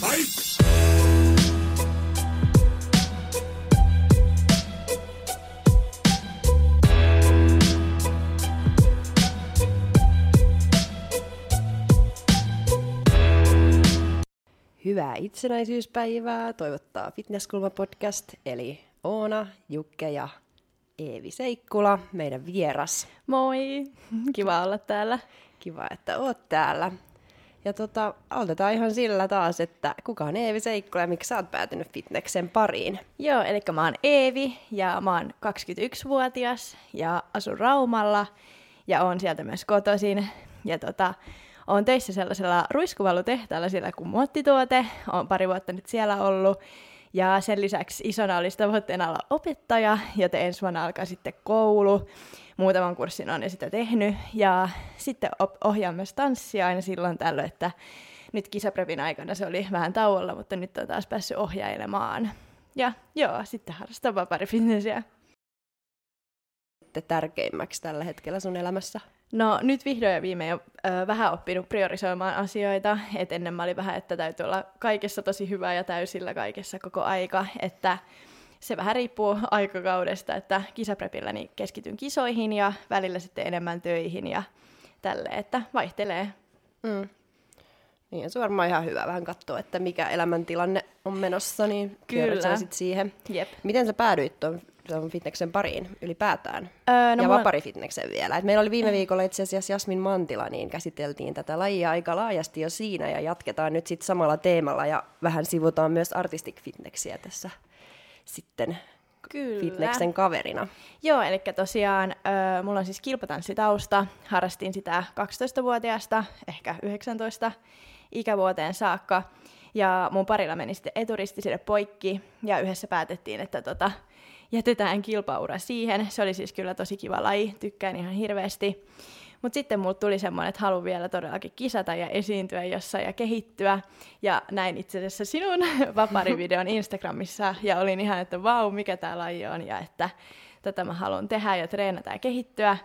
Hyvää itsenäisyyspäivää toivottaa Fitnesskulma podcast, eli Oona, Jukke ja Eevi Seikkula, meidän vieras. Moi! Kiva olla täällä. Kiva, että oot täällä. Ja tota, aloitetaan ihan sillä taas, että kuka on Eevi Seikkula ja miksi sä oot päätynyt fitneksen pariin? Joo, eli mä oon Eevi ja mä oon 21-vuotias ja asun Raumalla ja oon sieltä myös kotoisin. Ja tota, oon töissä sellaisella ruiskuvallutehtaalla siellä kuin muottituote. Oon pari vuotta nyt siellä ollut. Ja sen lisäksi isona olisi tavoitteena olla opettaja, joten ensi vuonna alkaa sitten koulu. Muutaman kurssin on jo sitä tehnyt. Ja sitten ohjaan myös tanssia aina silloin tällöin, että nyt kisaprepin aikana se oli vähän tauolla, mutta nyt on taas päässyt ohjailemaan. Ja joo, sitten harrastan vaparifitnessiä. Tärkeimmäksi tällä hetkellä sun elämässä? No nyt vihdoin ja viimein jo ö, vähän oppinut priorisoimaan asioita. Et ennen mä olin vähän, että täytyy olla kaikessa tosi hyvää ja täysillä kaikessa koko aika. Että se vähän riippuu aikakaudesta, että kisaprepillä niin keskityn kisoihin ja välillä sitten enemmän töihin ja tälle, että vaihtelee. Mm. Niin, se on varmaan ihan hyvä vähän katsoa, että mikä elämäntilanne on menossa, niin Kyllä. sit siihen. Jep. Miten sä päädyit tuon fitneksen pariin ylipäätään? Öö, no ja mulla... vaparifitneksen vielä. Et meillä oli viime viikolla itse asiassa Jasmin Mantila, niin käsiteltiin tätä lajia aika laajasti jo siinä ja jatketaan nyt sitten samalla teemalla ja vähän sivutaan myös artistic fitneksiä tässä sitten Kyllä. fitneksen kaverina. Joo, eli tosiaan äh, mulla on siis kilpatanssitausta. Harrastin sitä 12-vuotiaasta, ehkä 19 ikävuoteen saakka. Ja mun parilla meni sitten eturisti sinne poikki, ja yhdessä päätettiin, että tota, jätetään kilpaura siihen. Se oli siis kyllä tosi kiva laji, tykkään ihan hirveästi. Mutta sitten mulle tuli semmoinen, että haluan vielä todellakin kisata ja esiintyä jossain ja kehittyä. Ja näin itse asiassa sinun vaparivideon Instagramissa ja olin ihan, että vau, mikä tämä laji on ja että tätä mä haluan tehdä ja treenata ja kehittyä.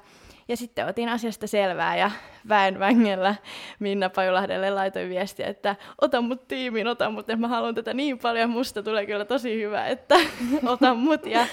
Ja sitten otin asiasta selvää ja väen vängellä Minna Pajulahdelle laitoin viestiä, että ota mut tiimiin, ota mut, että mä haluan tätä niin paljon, musta tulee kyllä tosi hyvä, että ota mut. Ja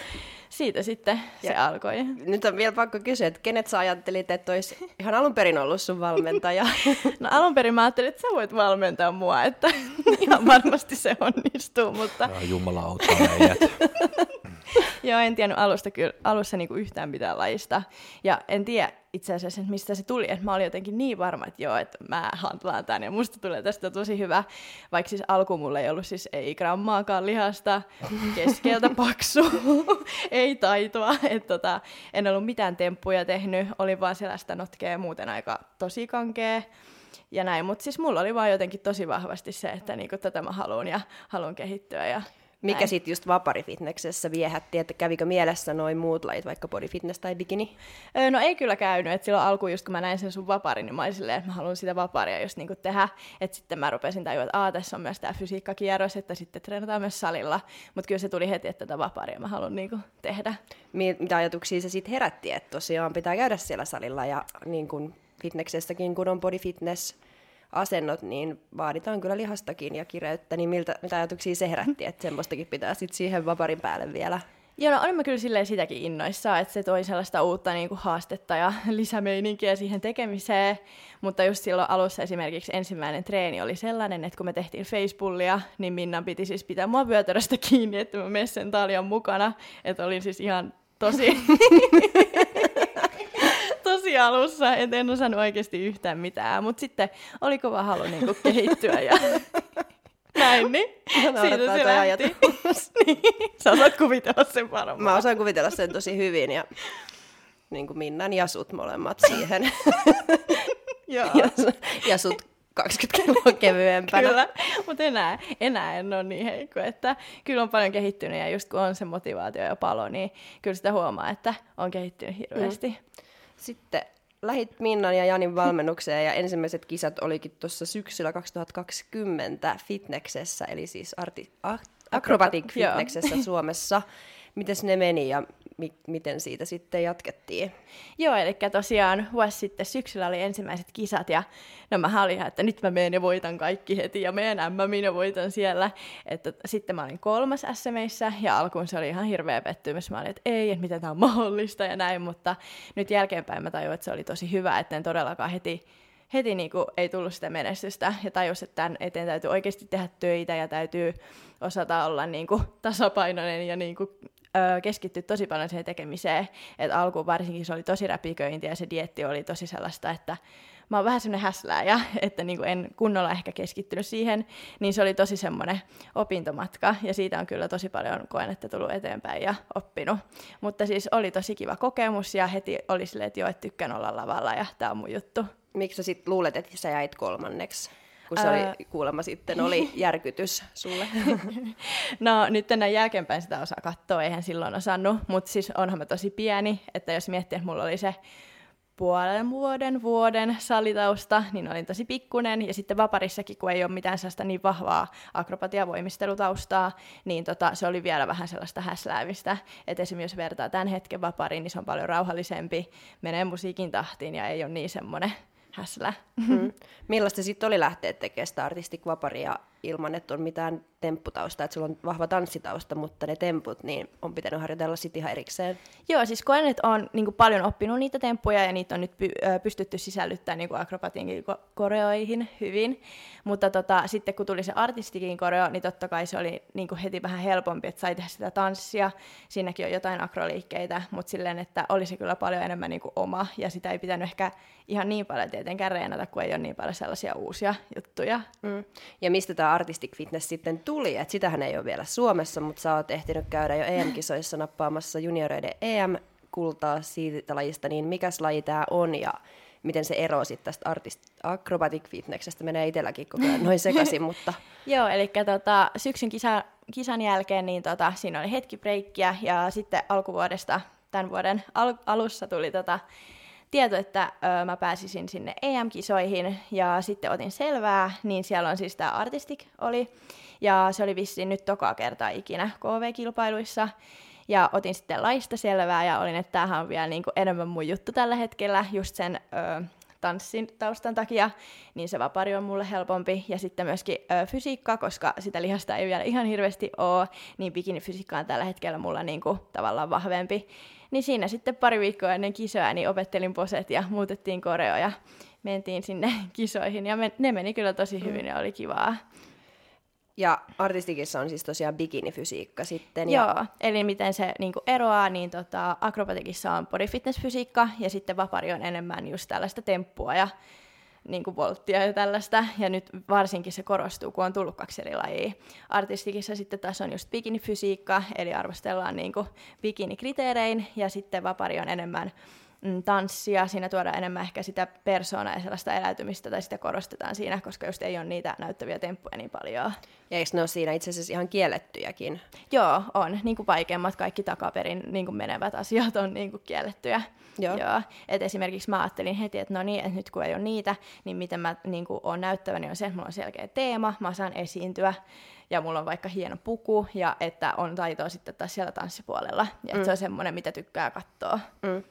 siitä sitten se ja alkoi. Nyt on vielä pakko kysyä, että kenet sä ajattelit, että olisi ihan alun perin ollut sun valmentaja? no alun perin mä ajattelin, että sä voit valmentaa mua, että ihan varmasti se onnistuu, mutta... Ja Jumala auttaa meidät. Joo, en tiennyt alusta kyllä, alussa niinku yhtään mitään lajista. Ja en tiedä itse asiassa, että mistä se tuli. Että mä olin jotenkin niin varma, että joo, että mä handlaan tämän ja musta tulee tästä tosi hyvä. Vaikka siis alku mulla ei ollut siis ei grammaakaan lihasta, keskeltä paksu, ei taitoa. Että tota, en ollut mitään temppuja tehnyt, oli vaan sellaista notkea muuten aika tosi kankea ja näin. Mutta siis mulla oli vaan jotenkin tosi vahvasti se, että niinku tätä mä haluan ja haluan kehittyä ja mikä sitten just vaparifitneksessä viehätti, että kävikö mielessä noin muut lajit, vaikka bodyfitness tai bikini? Öö, no ei kyllä käynyt, että silloin alkuun just kun mä näin sen sun vaparin, niin mä olin silleen, että mä haluan sitä vaparia just niinku tehdä. Että sitten mä rupesin tajua, että Aa, tässä on myös tämä fysiikkakierros, että sitten treenataan myös salilla. Mutta kyllä se tuli heti, että tätä vaparia mä haluan niinku tehdä. Mitä ajatuksia se sitten herätti, että tosiaan pitää käydä siellä salilla ja niin kuin fitneksessäkin, kun on bodyfitness, asennot, niin vaaditaan kyllä lihastakin ja kireyttä, niin miltä, mitä ajatuksia se herätti, että semmoistakin pitää sitten siihen vaparin päälle vielä Joo, no olin mä kyllä silleen sitäkin innoissa, että se toi sellaista uutta niin kuin haastetta ja lisämeininkiä siihen tekemiseen. Mutta just silloin alussa esimerkiksi ensimmäinen treeni oli sellainen, että kun me tehtiin Facebookia, niin Minnan piti siis pitää mua vyötäröstä kiinni, että mä menen sen taljan mukana. Että olin siis ihan tosi tosi alussa, että en osannut oikeasti yhtään mitään, mutta sitten oli kova halu niin kuin kehittyä ja näin, niin siitä se lähti. niin. Sä osaat kuvitella sen varmaan. Mä osaan kuvitella sen tosi hyvin ja niin kuin Minnan ja sut molemmat siihen. Joo. ja, ja sut 20 kiloa kevyempänä. kyllä, mutta enää, enää en ole niin heikko, että kyllä on paljon kehittynyt ja just kun on se motivaatio ja palo, niin kyllä sitä huomaa, että on kehittynyt hirveästi. Mm. Sitten lähit Minnan ja Janin valmennukseen ja ensimmäiset kisat olikin tuossa syksyllä 2020 Fitneksessä, eli siis arti, a, Acrobatic Fitneksessä Suomessa. Miten ne meni ja mi- miten siitä sitten jatkettiin? Joo, eli tosiaan vuosi sitten syksyllä oli ensimmäiset kisat ja no mä ihan, että nyt mä menen ja voitan kaikki heti ja menen mä minä voitan siellä. Että sitten mä olin kolmas SMeissä ja alkuun se oli ihan hirveä pettymys. Mä olin, että ei, että miten tämä on mahdollista ja näin, mutta nyt jälkeenpäin mä tajuin, että se oli tosi hyvä, että en todellakaan heti heti niin kuin ei tullut sitä menestystä ja tajus, että tämän eteen täytyy oikeasti tehdä töitä ja täytyy osata olla niin kuin tasapainoinen ja niin kuin, ö, keskittyä tosi paljon siihen tekemiseen. Et alkuun varsinkin se oli tosi räpiköintiä ja se dietti oli tosi sellaista, että mä oon vähän semmoinen häslääjä, että niin en kunnolla ehkä keskittynyt siihen, niin se oli tosi semmoinen opintomatka, ja siitä on kyllä tosi paljon koen, että tullut eteenpäin ja oppinut. Mutta siis oli tosi kiva kokemus, ja heti oli silleen, että joo, että tykkään olla lavalla, ja tämä on mun juttu miksi sä sitten luulet, että sä jäit kolmanneksi? Kun se oli kuulemma sitten oli järkytys sulle? no nyt näin jälkeenpäin sitä osaa katsoa, eihän silloin osannut, mutta siis onhan mä tosi pieni, että jos miettii, että mulla oli se puolen vuoden, vuoden salitausta, niin olin tosi pikkunen. Ja sitten vaparissakin, kun ei ole mitään sellaista niin vahvaa akrobatiavoimistelutaustaa, niin tota, se oli vielä vähän sellaista häsläämistä. Että esimerkiksi jos vertaa tämän hetken vapariin, niin se on paljon rauhallisempi, menee musiikin tahtiin ja ei ole niin semmoinen häslä. Mm. Millaista sitten oli lähteä tekemään sitä artistic vaparia ilman, että on mitään tempputausta, että sulla on vahva tanssitausta, mutta ne temput, niin on pitänyt harjoitella sitten ihan erikseen. Joo, siis koen, että on niin paljon oppinut niitä temppuja ja niitä on nyt py- pystytty sisällyttämään niin akrobatiinkin koreoihin hyvin, mutta tota, sitten kun tuli se artistikin koreo, niin totta kai se oli niin heti vähän helpompi, että sai tehdä sitä tanssia, siinäkin on jotain akroliikkeitä, mutta silleen, että oli se kyllä paljon enemmän niin oma ja sitä ei pitänyt ehkä ihan niin paljon tietenkään reenata, kun ei ole niin paljon sellaisia uusia juttuja. Mm. Ja mistä tämä Artistic Fitness sitten tuli, että sitähän ei ole vielä Suomessa, mutta sä oot ehtinyt käydä jo EM-kisoissa nappaamassa junioreiden EM-kultaa siitä lajista, niin mikäs laji tämä on ja miten se eroaa sitten tästä artist, acrobatic fitnessstä, menee itselläkin koko ajan noin sekaisin, mutta... Joo, eli tota, syksyn kisa, kisan jälkeen niin tota, siinä oli hetki breikkiä ja sitten alkuvuodesta tämän vuoden al- alussa tuli tota, tieto, että ö, mä pääsisin sinne EM-kisoihin ja sitten otin selvää, niin siellä on siis tämä Artistic oli. Ja se oli vissiin nyt tokaa kertaa ikinä KV-kilpailuissa ja otin sitten laista selvää ja olin, että tämähän on vielä niin kuin enemmän mun juttu tällä hetkellä just sen ö, tanssin taustan takia, niin se vapari on mulle helpompi. Ja sitten myöskin ö, fysiikka, koska sitä lihasta ei vielä ihan hirveästi ole, niin bikinifysiikka on tällä hetkellä mulla niin kuin, tavallaan vahvempi. Niin siinä sitten pari viikkoa ennen kisoja niin opettelin poset ja muutettiin koreo ja mentiin sinne kisoihin. Ja me, ne meni kyllä tosi hyvin ja oli kivaa. Ja artistikissa on siis tosiaan bikinifysiikka sitten. Ja... Joo, eli miten se niin eroaa, niin tota, akrobatikissa on body fitness fysiikka ja sitten vapari on enemmän just tällaista temppua ja niin kuin volttia ja tällaista, ja nyt varsinkin se korostuu, kun on tullut kaksi eri lajia. Artistikissa sitten taas on just bikinifysiikka, eli arvostellaan niin kuin bikinikriteerein, ja sitten vapari on enemmän mm, tanssia, siinä tuodaan enemmän ehkä sitä persoonaa ja sellaista eläytymistä, tai sitä korostetaan siinä, koska just ei ole niitä näyttäviä temppuja niin paljon. Ja eikö ne ole siinä itse asiassa ihan kiellettyjäkin? Joo, on. Niin kuin vaikeimmat kaikki takaperin niin kuin menevät asiat on niin kuin kiellettyjä. Joo. Joo. Et esimerkiksi mä ajattelin heti, että no niin, että nyt kun ei ole niitä, niin miten mä niin kuin olen näyttävä, niin on se, että mulla on selkeä teema, mä saan esiintyä ja mulla on vaikka hieno puku ja että on taitoa sitten taas siellä tanssipuolella. Ja mm. se on semmoinen, mitä tykkää katsoa. Mm.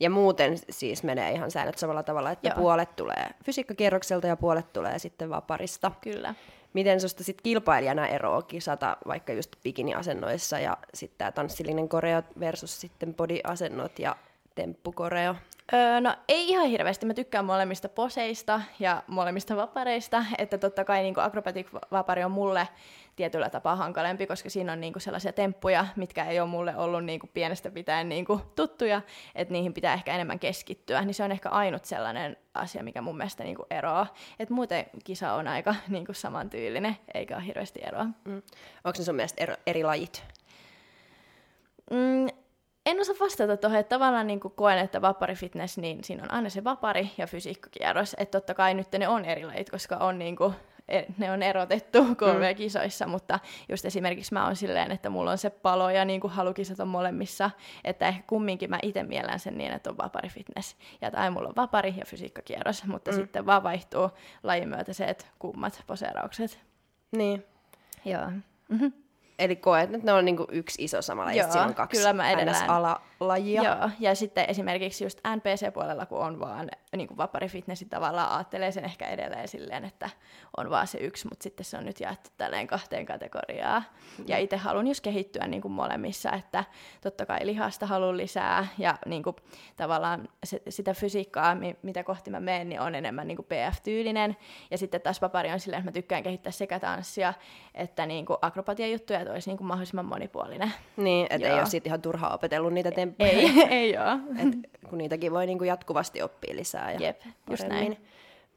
Ja muuten siis menee ihan säännöt samalla tavalla, että Joo. puolet tulee fysiikkakierrokselta ja puolet tulee sitten vaparista. Kyllä. Miten susta sitten kilpailijana eroaa kisata vaikka just bikiniasennoissa ja sitten tämä tanssillinen koreo versus sitten body-asennot ja temppukoreo? Öö, no ei ihan hirveästi. Mä tykkään molemmista poseista ja molemmista vapareista. Että totta kai niin acrobatic vapari on mulle tietyllä tapaa hankalempi, koska siinä on niinku sellaisia temppuja, mitkä ei ole mulle ollut niinku pienestä pitäen niinku tuttuja, että niihin pitää ehkä enemmän keskittyä. Niin se on ehkä ainut sellainen asia, mikä mun mielestä niinku eroaa. Et muuten kisa on aika niinku samantyylinen, eikä ole hirveästi eroa. Mm. Onko ne sun mielestä ero, eri lajit? Mm, en osaa vastata tuohon, että tavallaan niin koen, että vaparifitness, niin siinä on aina se vapari ja fysiikkakierros. Että totta kai nyt ne on eri lajit, koska on niin kuin ne on erotettu KV-kisoissa, mm. mutta just esimerkiksi mä oon silleen, että mulla on se palo ja niin kuin halukisat on molemmissa, että ehkä kumminkin mä itse miellän sen niin, että on vapari fitness. Ja tai mulla on vapari ja fysiikkakierros, mutta mm. sitten vaan vaihtuu lajin myötä se, että kummat poseeraukset. Niin. Joo. Mm-hmm. Eli koet, että ne on niinku yksi iso samalla, ja siinä on kaksi kyllä mä edelleen. ala lajia. Joo, ja sitten esimerkiksi just NPC-puolella, kun on vaan niin kuin vapari fitnessi tavallaan ajattelee sen ehkä edelleen silleen, että on vaan se yksi, mutta sitten se on nyt jaettu tälleen kahteen kategoriaan. Mm. Ja itse haluan just kehittyä niin kuin molemmissa, että totta kai lihasta haluan lisää ja niin kuin, tavallaan se, sitä fysiikkaa, mitä kohti mä menen, niin on enemmän niin kuin PF-tyylinen. Ja sitten taas vapari on silleen, että mä tykkään kehittää sekä tanssia että niin kuin akrobatia juttuja, että olisi niin kuin mahdollisimman monipuolinen. Niin, että ei ole sitten ihan turhaa opetellut niitä temppuja. Ei, ei ole. Et, kun niitäkin voi niinku jatkuvasti oppia lisää. Ja Jep, just näin.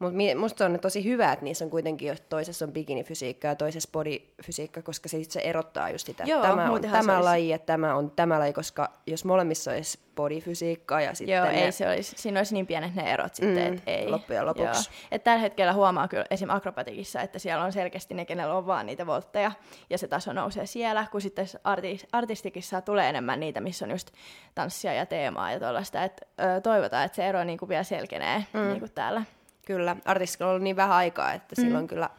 Mutta musta on tosi hyvä, että niissä on kuitenkin, toisessa on bikinifysiikka ja toisessa bodyfysiikka, koska se itse erottaa just sitä, Joo, että tämä on tämä olisi... laji ja tämä on tämä laji, koska jos molemmissa olisi bodyfysiikka ja sitten Joo, ne... ei se olisi, siinä olisi niin pienet ne erot sitten, mm, että ei. Loppujen lopuksi. Et tällä hetkellä huomaa kyllä esim. akrobatikissa, että siellä on selkeästi ne, kenellä on vaan niitä voltteja, ja se taso nousee siellä, kun sitten arti, artistikissa tulee enemmän niitä, missä on just tanssia ja teemaa ja tuollaista, että toivotaan, että se ero niinku vielä selkenee mm. niinku täällä. Kyllä, artistilla on ollut niin vähän aikaa, että mm. silloin kyllä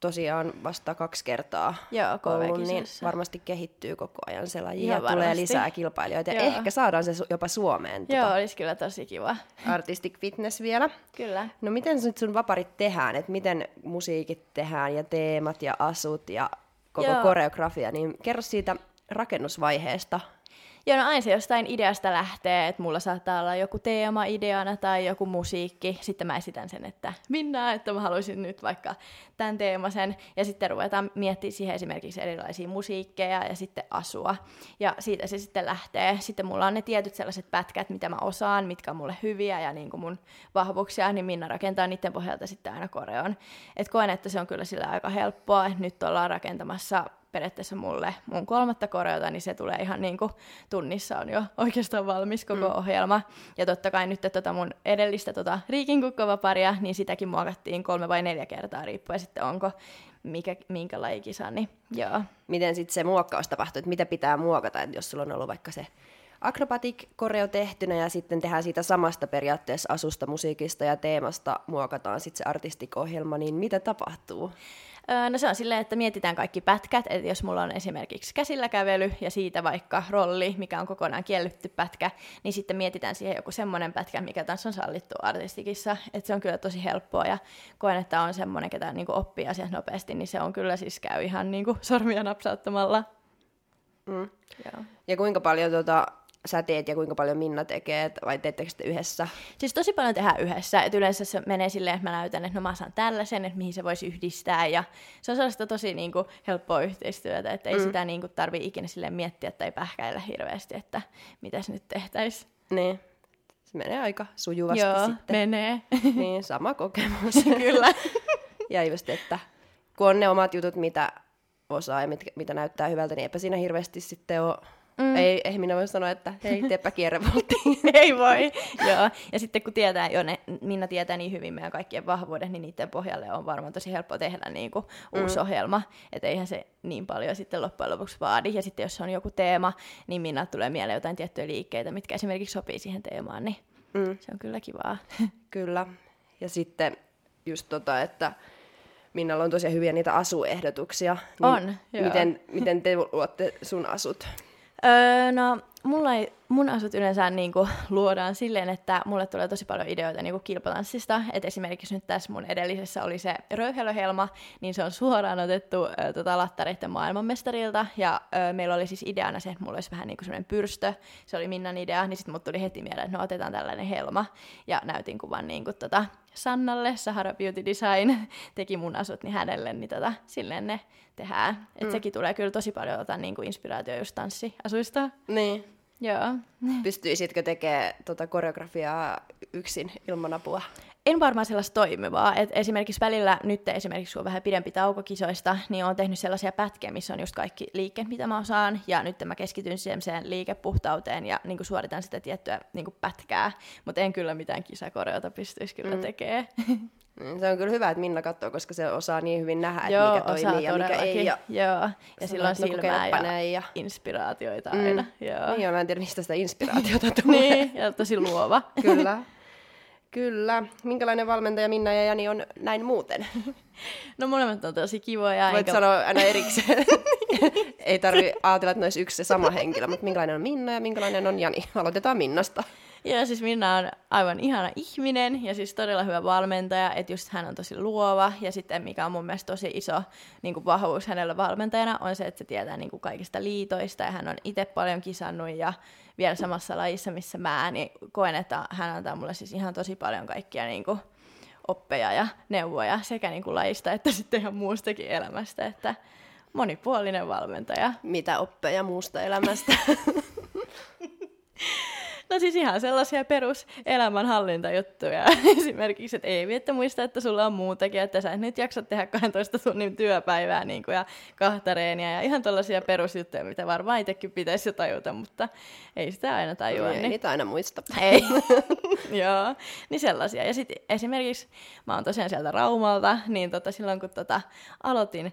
tosiaan vasta kaksi kertaa Joo, ollut, niin varmasti kehittyy koko ajan se laji ja tulee lisää kilpailijoita. Ja ehkä saadaan se jopa Suomeen. Joo, tota, olisi kyllä tosi kiva. Artistic Fitness vielä. Kyllä. No miten nyt sun vaparit tehdään? Et miten musiikit tehdään ja teemat ja asut ja koko Joo. koreografia? Niin kerro siitä rakennusvaiheesta Joo, no aina se jostain ideasta lähtee, että mulla saattaa olla joku teema ideana tai joku musiikki. Sitten mä esitän sen, että minä, että mä haluaisin nyt vaikka tämän teemasen. Ja sitten ruvetaan miettimään siihen esimerkiksi erilaisia musiikkeja ja sitten asua. Ja siitä se sitten lähtee. Sitten mulla on ne tietyt sellaiset pätkät, mitä mä osaan, mitkä on mulle hyviä ja niin kuin mun vahvuuksia, niin Minna rakentaa niiden pohjalta sitten aina koreon. Et koen, että se on kyllä sillä aika helppoa, että nyt ollaan rakentamassa periaatteessa mulle mun kolmatta koreota, niin se tulee ihan niin kuin tunnissa on jo oikeastaan valmis koko mm. ohjelma. Ja totta kai nyt tota mun edellistä tota Riikin kukkovaparia, niin sitäkin muokattiin kolme vai neljä kertaa riippuen sitten onko mikä, minkä lajikisa, niin joo. Miten sitten se muokkaus tapahtuu, että mitä pitää muokata, että jos sulla on ollut vaikka se akrobatik koreo tehtynä ja sitten tehdään siitä samasta periaatteessa asusta, musiikista ja teemasta muokataan sitten se artistikohjelma, niin mitä tapahtuu? No se on silleen, että mietitään kaikki pätkät, että jos mulla on esimerkiksi käsillä kävely ja siitä vaikka rolli, mikä on kokonaan kielletty pätkä, niin sitten mietitään siihen joku semmoinen pätkä, mikä taas on sallittu artistikissa, että se on kyllä tosi helppoa ja koen, että on semmoinen, ketä niin oppii asiat nopeasti, niin se on kyllä siis käy ihan niin kuin sormia napsauttamalla. Mm. Joo. Ja kuinka paljon tota, sä teet ja kuinka paljon Minna tekee, vai teettekö sitten yhdessä? Siis tosi paljon tehdään yhdessä, että yleensä se menee silleen, että mä näytän, että no mä saan tällaisen, että mihin se voisi yhdistää, ja se on sellaista tosi niin kuin, helppoa yhteistyötä, että ei mm. sitä niin kuin, tarvii ikinä silleen miettiä tai pähkäillä hirveästi, että mitä se nyt tehtäisiin. Niin. Se menee aika sujuvasti Joo, sitten. menee. Niin, sama kokemus. Kyllä. ja just, että kun on ne omat jutut, mitä osaa ja mit, mitä näyttää hyvältä, niin eipä siinä hirveästi sitten ole Mm. Ei, ei minä voi sanoa, että hei, teepä kierrevolttiin. ei voi, joo. Ja sitten kun tietää jo ne, Minna tietää niin hyvin meidän kaikkien vahvuudet, niin niiden pohjalle on varmaan tosi helppo tehdä niin kuin mm. uusi ohjelma. Että eihän se niin paljon sitten loppujen lopuksi vaadi. Ja sitten jos on joku teema, niin Minna tulee mieleen jotain tiettyjä liikkeitä, mitkä esimerkiksi sopii siihen teemaan, niin mm. se on kyllä kivaa. kyllä. Ja sitten just tota, että Minnalla on tosiaan hyviä niitä asuehdotuksia. Niin on, joo. Miten, miten te luotte sun asut? Öö, no, mulla ei, mun asut yleensä niin kuin, luodaan silleen, että mulle tulee tosi paljon ideoita niin kuin kilpatanssista. Et esimerkiksi nyt tässä mun edellisessä oli se Röyhelöhelma, niin se on suoraan otettu ö, tota, lattareiden maailmanmestarilta. Ja ö, meillä oli siis ideana se, että mulla olisi vähän niin kuin semmoinen pyrstö. Se oli Minnan idea, niin sitten mut tuli heti mieleen, että no otetaan tällainen helma. Ja näytin kuvan niin kuin, tota, Sannalle, Sahara Beauty Design teki mun asut, niin hänelle, niin tota, silleen ne tehdään. Että mm. sekin tulee kyllä tosi paljon ota niin kuin inspiraatio just tanssiasuista. Niin. Joo. Pystyisitkö tekemään tota koreografiaa yksin ilman apua? En varmaan sellaista toimivaa. Et esimerkiksi välillä, nyt esimerkiksi kun on vähän pidempi tauko kisoista, niin olen tehnyt sellaisia pätkiä, missä on just kaikki liikkeet, mitä mä osaan. Ja nyt mä keskityn siihen liikepuhtauteen ja niin suoritan sitä tiettyä niin pätkää. Mutta en kyllä mitään kisakoreota pystyisi kyllä mm. tekemään. Mm, se on kyllä hyvä, että Minna katsoo, koska se osaa niin hyvin nähdä, että Joo, mikä toimii ja mikä ei. Ja, Joo, ja silloin silmää ja, ja inspiraatioita mm. aina. Joo. Niin, mä en tiedä, mistä sitä inspiraatiota tulee. niin, ja tosi luova. kyllä. Kyllä. Minkälainen valmentaja Minna ja Jani on näin muuten? No molemmat on tosi kivoja. Voit eikä... sanoa aina erikseen. Ei tarvi ajatella, että ne olisi yksi se sama henkilö, mutta minkälainen on Minna ja minkälainen on Jani? Aloitetaan Minnasta. Ja siis Minna on aivan ihana ihminen ja siis todella hyvä valmentaja, että just hän on tosi luova ja sitten mikä on mun mielestä tosi iso niin kuin vahvuus hänellä valmentajana on se, että se tietää niin kuin kaikista liitoista ja hän on itse paljon kisannut ja vielä samassa lajissa, missä mä, niin koen, että hän antaa mulle siis ihan tosi paljon kaikkia niin kuin oppeja ja neuvoja sekä niin kuin lajista että sitten ihan muustakin elämästä, että monipuolinen valmentaja. Mitä oppeja muusta elämästä? No siis ihan sellaisia peruselämänhallintajuttuja. Esimerkiksi, että ei että muista, että sulla on muutakin, että sä et nyt jaksa tehdä 12 tunnin työpäivää niin kuin, ja kahta reeniä ja ihan tällaisia perusjuttuja, mitä varmaan itsekin pitäisi jo tajuta, mutta ei sitä aina tajua. Ei niin... niitä aina muista. Ei. Joo, niin sellaisia. Ja sitten esimerkiksi, mä oon tosiaan sieltä Raumalta, niin tota, silloin kun tota, aloitin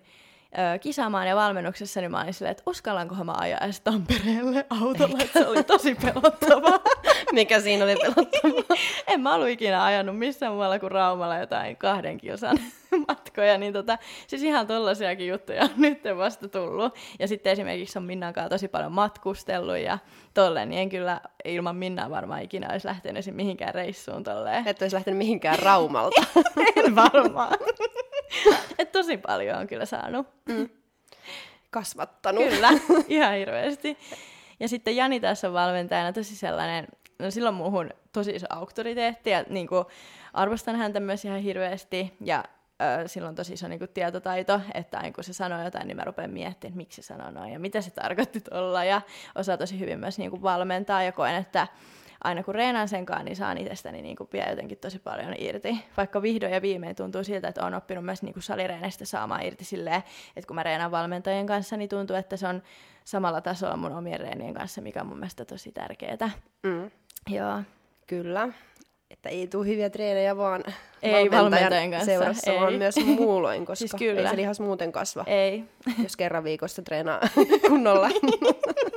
kisaamaan ja valmennuksessa, niin mä olin silleen, että uskallankohan mä ajaa edes Tampereelle autolla, että se oli tosi pelottavaa. Mikä siinä oli pelottavaa? en mä ollut ikinä ajanut missään muualla kuin Raumalla jotain kahden kilsan matkoja, niin tota, siis ihan tollasiakin juttuja on nyt vasta tullut. Ja sitten esimerkiksi on Minnan kanssa tosi paljon matkustellut ja tolleen, niin en kyllä ilman Minnaa varmaan ikinä olisi lähtenyt mihinkään reissuun tolleen. Et olisi lähtenyt mihinkään Raumalta. en varmaan. Et tosi paljon on kyllä saanut. Mm. Kasvattanut. Kyllä, ihan hirveästi. Ja sitten Jani tässä on valmentajana tosi sellainen, no silloin muuhun tosi iso auktoriteetti ja niin kuin, arvostan häntä myös ihan hirveästi ja ö, silloin on tosi iso niin kuin, tietotaito, että aina kun se sanoo jotain, niin mä rupean miettimään, että miksi se sanoo noin ja mitä se tarkoitti tuolla ja osaa tosi hyvin myös niin kuin, valmentaa ja koen, että aina kun reenaan senkaan, niin saan itsestäni niin kuin vielä jotenkin tosi paljon irti. Vaikka vihdoin ja viimein tuntuu siltä, että olen oppinut myös niin kuin salireeneistä saamaan irti silleen, että kun mä reenaan valmentajien kanssa, niin tuntuu, että se on samalla tasolla mun omien reenien kanssa, mikä on mun mielestä tosi tärkeää. Mm. Joo. Kyllä. Että ei tule hyviä treenejä vaan ei valmentajan kanssa. seurassa, ei. vaan myös muulloin, koska siis kyllä. ei se lihas muuten kasva. Ei. Jos kerran viikossa treenaa kunnolla.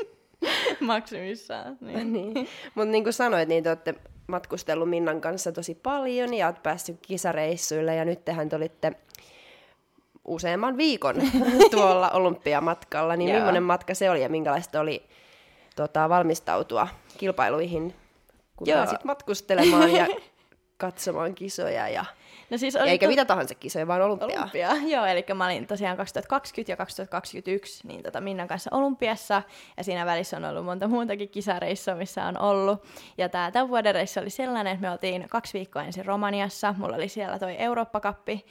Maksimissaan. Niin. niin. Mutta niin kuin sanoit, niin te olette matkustellut Minnan kanssa tosi paljon ja olet päässyt kisareissuille ja nyt tehän te olitte useamman viikon tuolla olympiamatkalla. Niin millainen matka se oli ja minkälaista oli tota, valmistautua kilpailuihin, kun Joo. pääsit matkustelemaan ja katsomaan kisoja ja No siis oli Eikä to... mitä tahansa kisoja, vaan olympiaa. Olympia, joo, eli mä olin tosiaan 2020 ja 2021 niin tota Minnan kanssa olympiassa, ja siinä välissä on ollut monta muutakin kisareissua, missä on ollut. Ja tää tämän vuoden reissu oli sellainen, että me oltiin kaksi viikkoa ensin Romaniassa, mulla oli siellä toi Eurooppa-kappi,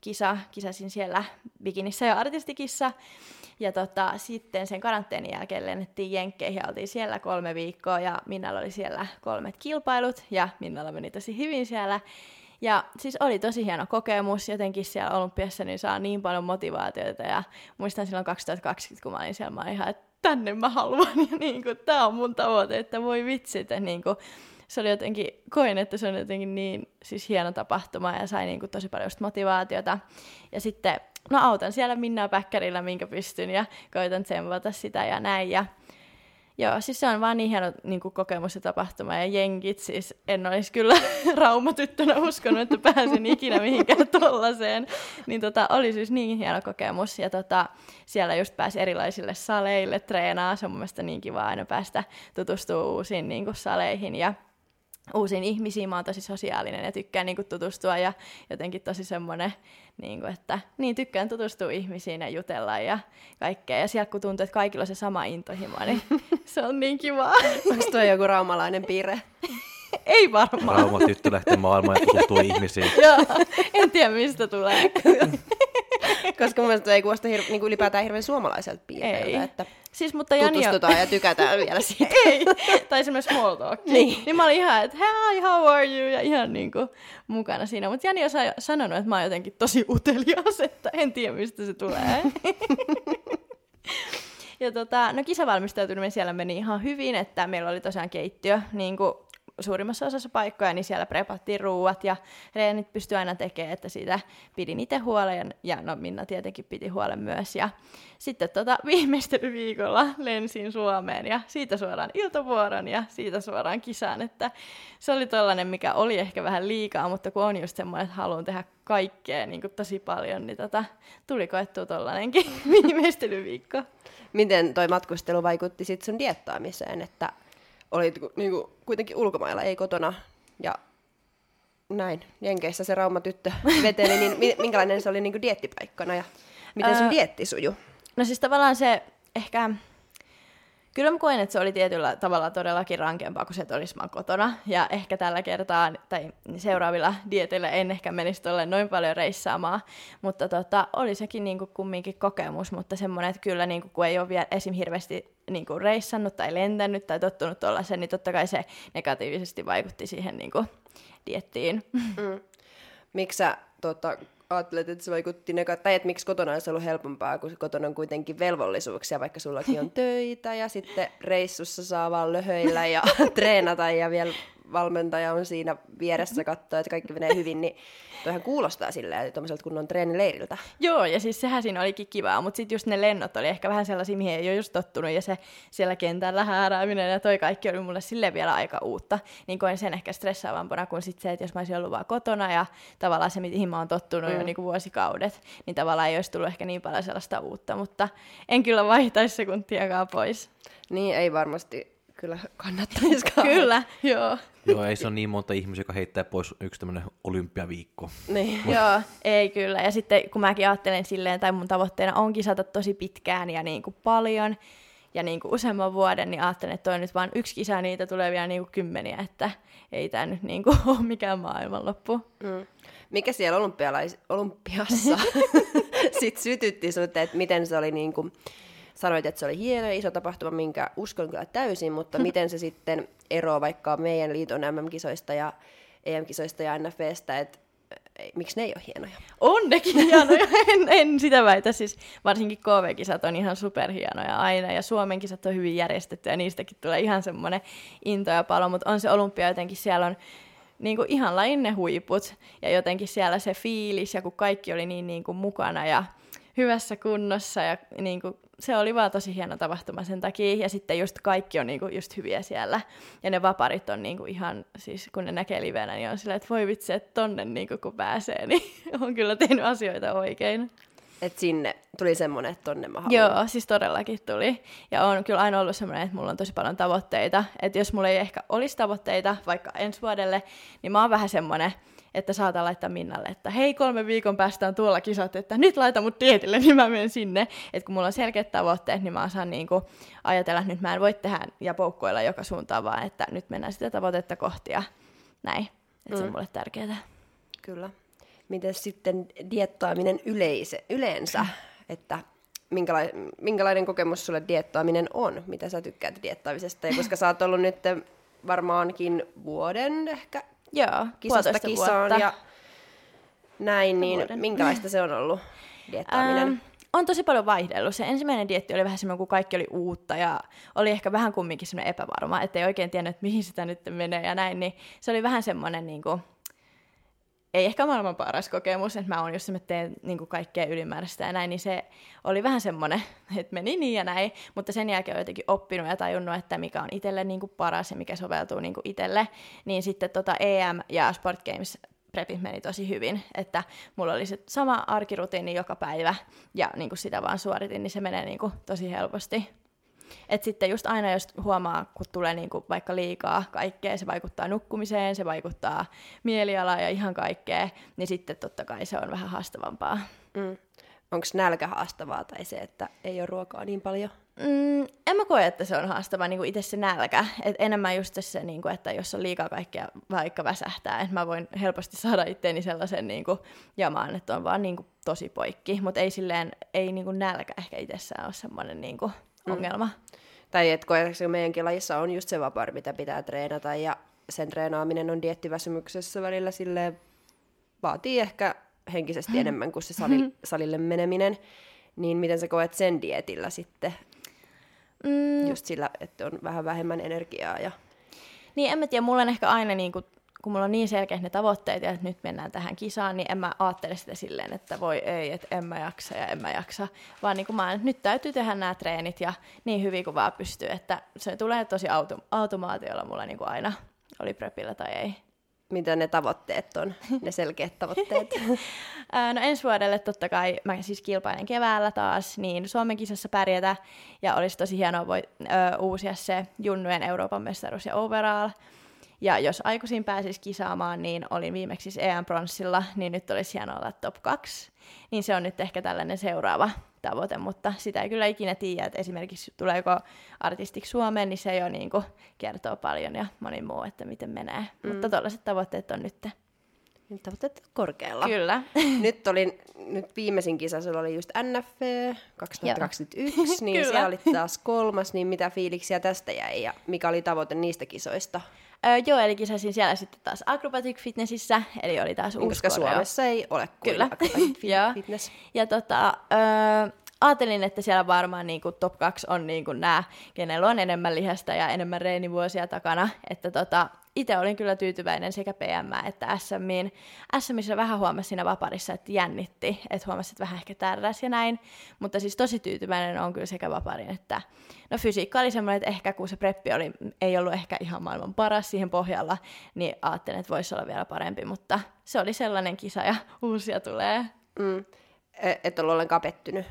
kisa, kisasin siellä bikinissä ja artistikissa. Ja tota, sitten sen karanteenin jälkeen lennettiin Jenkkeihin ja oltiin siellä kolme viikkoa ja Minnalla oli siellä kolmet kilpailut ja Minnalla meni tosi hyvin siellä. Ja siis oli tosi hieno kokemus, jotenkin siellä olympiassa niin saa niin paljon motivaatiota ja muistan silloin 2020, kun mä olin siellä, mä olin ihan, että tänne mä haluan ja niin kuin, tää on mun tavoite, että voi vitsi, että niin kuin, se oli jotenkin, koin, että se on jotenkin niin siis hieno tapahtuma ja sai niin kuin, tosi paljon just motivaatiota. Ja sitten, no autan siellä Minna Päkkärillä, minkä pystyn ja koitan tsempata sitä ja näin. Ja Joo, siis se on vaan niin hieno niin kuin kokemus ja tapahtuma. Ja jenkit, siis en olisi kyllä raumatyttönä uskonut, että pääsen ikinä mihinkään tollaiseen. Niin tota, oli siis niin hieno kokemus. Ja tota, siellä just pääsi erilaisille saleille treenaa. Se on mun mielestä niin kiva aina päästä tutustumaan uusiin niin kuin, saleihin. Ja uusiin ihmisiin. Mä oon tosi sosiaalinen ja tykkään niin kuin, tutustua ja jotenkin tosi semmoinen, niin kuin, että niin tykkään tutustua ihmisiin ja jutella ja kaikkea. Ja sieltä kun tuntuu, että kaikilla on se sama intohimo, niin se on niin kiva. Onko tuo joku raumalainen piirre? Ei varmaan. Rauma tyttö lähtee maailmaan ja tutustuu ihmisiin. Joo, en tiedä mistä tulee. Koska mun mielestä ei kuulosta hir- niin kuin ylipäätään hirveän suomalaiselta piirteeltä, että siis, mutta Jani tutustutaan on... ja tykätään vielä siitä. ei, tai semmoinen small talk. Niin. niin mä olin ihan, että hi, how are you, ja ihan niin kuin mukana siinä. Mutta Jani on sanonut, että mä oon jotenkin tosi utelias, että en tiedä mistä se tulee. ja tota, no kisavalmistautuminen siellä meni ihan hyvin, että meillä oli tosiaan keittiö niin kuin suurimmassa osassa paikkoja, niin siellä prepattiin ruuat ja reenit pystyi aina tekemään, että siitä pidin itse huolen ja no Minna tietenkin piti huolen myös. Ja sitten tota, viimeistelyviikolla lensin Suomeen ja siitä suoraan iltavuoron ja siitä suoraan kisaan, että se oli tollainen, mikä oli ehkä vähän liikaa, mutta kun on just semmoinen, että haluan tehdä kaikkea niin kuin tosi paljon, niin tota, tuli koettua tollainenkin viimeistelyviikko. Miten toi matkustelu vaikutti sitten sun diettaamiseen, että olit niin kuin, kuitenkin ulkomailla, ei kotona, ja näin, Jenkeissä se raumatyttö veteli, niin minkälainen se oli niin kuin diettipaikkana ja miten sun dietti sujui? No siis tavallaan se ehkä Kyllä mä koen, että se oli tietyllä tavalla todellakin rankempaa kuin se, että olisi mä kotona. Ja ehkä tällä kertaa tai seuraavilla dieteillä en ehkä menisi tuolle noin paljon reissaamaan. Mutta tota, oli sekin niinku kumminkin kokemus, mutta semmoinen, että kyllä niinku, kun ei ole vielä esim. hirveästi niinku reissannut tai lentänyt tai tottunut tuollaisen, niin totta kai se negatiivisesti vaikutti siihen niinku diettiin. Mm. Miksi sä tota, ajattelet, että se vaikutti nega- tai että miksi kotona olisi ollut helpompaa, kun kotona on kuitenkin velvollisuuksia, vaikka sullakin on töitä ja sitten reissussa saa vaan löhöillä ja treenata ja vielä valmentaja on siinä vieressä katsoa, että kaikki menee hyvin, niin toihan kuulostaa silleen tuommoiselta kunnon treenileiriltä. Joo, ja siis sehän siinä olikin kivaa, mutta sitten just ne lennot oli ehkä vähän sellaisia, mihin ei ole just tottunut, ja se siellä kentällä häärääminen ja toi kaikki oli mulle sille vielä aika uutta. Niin koin sen ehkä stressaavampana kuin sit se, että jos mä olisin ollut vaan kotona ja tavallaan se, mihin mä oon tottunut mm. jo niin kuin vuosikaudet, niin tavallaan ei olisi tullut ehkä niin paljon sellaista uutta, mutta en kyllä vaihtaisi sekuntiakaan pois. Niin, ei varmasti kyllä kannattaisikaan. kyllä, joo. Joo, ei se ole niin monta ihmisiä, joka heittää pois yksi tämmöinen olympiaviikko. Niin. Joo, ei kyllä. Ja sitten kun mäkin ajattelen silleen, tai mun tavoitteena on kisata tosi pitkään ja niin kuin paljon, ja niin kuin useamman vuoden, niin ajattelen, että toi nyt vaan yksi kisa, niitä tulee vielä niin kuin kymmeniä, että ei tämä nyt niin kuin ole mikään maailmanloppu. Mm. Mikä siellä olympialais- olympiassa sitten sytytti sut, että miten se oli niin kuin sanoit, että se oli hieno ja iso tapahtuma, minkä uskon kyllä täysin, mutta miten se sitten eroaa vaikka meidän liiton MM-kisoista ja EM-kisoista ja NFVstä, että miksi ne ei ole hienoja? On nekin hienoja, en, en sitä väitä. Siis varsinkin KV-kisat on ihan superhienoja aina ja Suomen kisat on hyvin järjestetty ja niistäkin tulee ihan semmoinen into ja palo, mutta on se olympia jotenkin, siellä on niin kuin ihan lain ne huiput ja jotenkin siellä se fiilis ja kun kaikki oli niin, niin kuin mukana ja hyvässä kunnossa ja niin kuin se oli vaan tosi hieno tapahtuma sen takia. Ja sitten just kaikki on niinku just hyviä siellä. Ja ne vaparit on niinku ihan, siis kun ne näkee livenä, niin on silleen, että voi vitsi, että tonne niinku kun pääsee, niin on kyllä tehnyt asioita oikein. Että sinne tuli semmoinen, että tonne mä haluan. Joo, siis todellakin tuli. Ja on kyllä aina ollut semmoinen, että mulla on tosi paljon tavoitteita. Että jos mulla ei ehkä olisi tavoitteita vaikka ensi vuodelle, niin mä oon vähän semmoinen, että saatan laittaa Minnalle, että hei kolme viikon päästä on tuolla kisat, että nyt laita mut dietille, niin mä menen sinne. Että kun mulla on selkeät tavoitteet, niin mä saan niinku ajatella, että nyt mä en voi tehdä ja poukkoilla joka suuntaan, vaan että nyt mennään sitä tavoitetta kohti ja näin. Että mm. se on mm. mulle tärkeää. Kyllä. Miten sitten diettaaminen yleise, yleensä, että minkälainen, minkälainen kokemus sulle diettaaminen on? Mitä sä tykkäät diettaamisesta? Ja koska sä oot ollut nyt varmaankin vuoden ehkä Joo, kisasta kisaan vuotta. ja näin, niin Vuoden. minkälaista se on ollut diettaaminen? Ähm, on tosi paljon vaihdellut. Se ensimmäinen dietti oli vähän semmoinen, kun kaikki oli uutta ja oli ehkä vähän kumminkin semmoinen epävarma, ettei oikein tiennyt, että mihin sitä nyt menee ja näin, niin se oli vähän semmoinen niin kuin, ei ehkä maailman paras kokemus, että mä oon, jos mä teen niin kaikkea ylimääräistä ja näin, niin se oli vähän semmoinen, että meni niin ja näin, mutta sen jälkeen on jotenkin oppinut ja tajunnut, että mikä on itselle niin paras ja mikä soveltuu niin itselle, niin sitten tota EM ja Sport Games prepit meni tosi hyvin, että mulla oli se sama arkirutiini joka päivä ja niin kuin sitä vaan suoritin, niin se menee niin kuin tosi helposti. Et sitten just aina, jos huomaa, kun tulee niinku vaikka liikaa kaikkea, se vaikuttaa nukkumiseen, se vaikuttaa mielialaan ja ihan kaikkea, niin sitten totta kai se on vähän haastavampaa. Mm. Onko nälkä haastavaa tai se, että ei ole ruokaa niin paljon? Mm, en mä koe, että se on haastavaa niin itse se nälkä. Et enemmän just se, niin kuin, että jos on liikaa kaikkea vaikka väsähtää, että mä voin helposti saada itteeni sellaisen niin kuin, jamaan, että on vaan niin kuin, tosi poikki. Mutta ei silleen, ei niin kuin, nälkä ehkä itsessään ole semmoinen niin kuin, mm. ongelma. Tai että koetaanko meidänkin lajissa on just se vapaa, mitä pitää treenata ja sen treenaaminen on diettiväsymyksessä välillä sille vaatii ehkä henkisesti enemmän kuin se sali, salille meneminen. Niin miten sä koet sen dietillä sitten? Mm. Just sillä, että on vähän vähemmän energiaa ja Niin, en mä tiedä, mulla on ehkä aina niin kuin, kun mulla on niin selkeät ne tavoitteet ja että nyt mennään tähän kisaan, niin en mä ajattele sitä silleen, että voi ei, että en mä jaksa ja en mä jaksa. Vaan niin kuin mä, nyt täytyy tehdä nämä treenit ja niin hyvin kuin vaan pystyy, että se tulee tosi auto, automaatiolla mulla niin kuin aina, oli prepillä tai ei. Mitä ne tavoitteet on, ne selkeät tavoitteet? no ensi vuodelle totta kai, mä siis kilpailen keväällä taas, niin Suomen kisassa pärjätä, ja olisi tosi hienoa voi, ö, uusia se junnujen Euroopan mestaruus ja overall. Ja jos aikuisin pääsisi kisaamaan, niin olin viimeksi siis EM-pronssilla, niin nyt olisi hienoa olla top 2. Niin se on nyt ehkä tällainen seuraava tavoite, mutta sitä ei kyllä ikinä tiedä, että esimerkiksi tuleeko artistiksi Suomeen, niin se jo niin kuin kertoo paljon ja moni muu, että miten menee. Mm. Mutta tällaiset tavoitteet on nyt. Nyt tavoitteet korkealla. Kyllä. nyt, olin, nyt viimeisin kisa, sulla oli just NFV 2021, niin siellä oli taas kolmas, niin mitä fiiliksiä tästä jäi ja mikä oli tavoite niistä kisoista? Öö, joo, eli kisasin siellä sitten taas Acrobatic Fitnessissä, eli oli taas uusi Koska Suomessa ei ole kuin Kyllä. Acrobatic Fitness. ja tota, öö, ajattelin, että siellä varmaan niin kuin top 2 on niin kuin nämä, kenellä on enemmän lihasta ja enemmän reenivuosia takana. Että tota, itse olin kyllä tyytyväinen sekä PM että SMiin. SMissä vähän huomasi siinä vaparissa, että jännitti, että huomasi, että vähän ehkä tärräs ja näin. Mutta siis tosi tyytyväinen on kyllä sekä vaparin että... No fysiikka oli semmoinen, että ehkä kun se preppi oli, ei ollut ehkä ihan maailman paras siihen pohjalla, niin ajattelin, että voisi olla vielä parempi, mutta se oli sellainen kisa ja uusia tulee. Mm. E, et ollut ollenkaan pettynyt.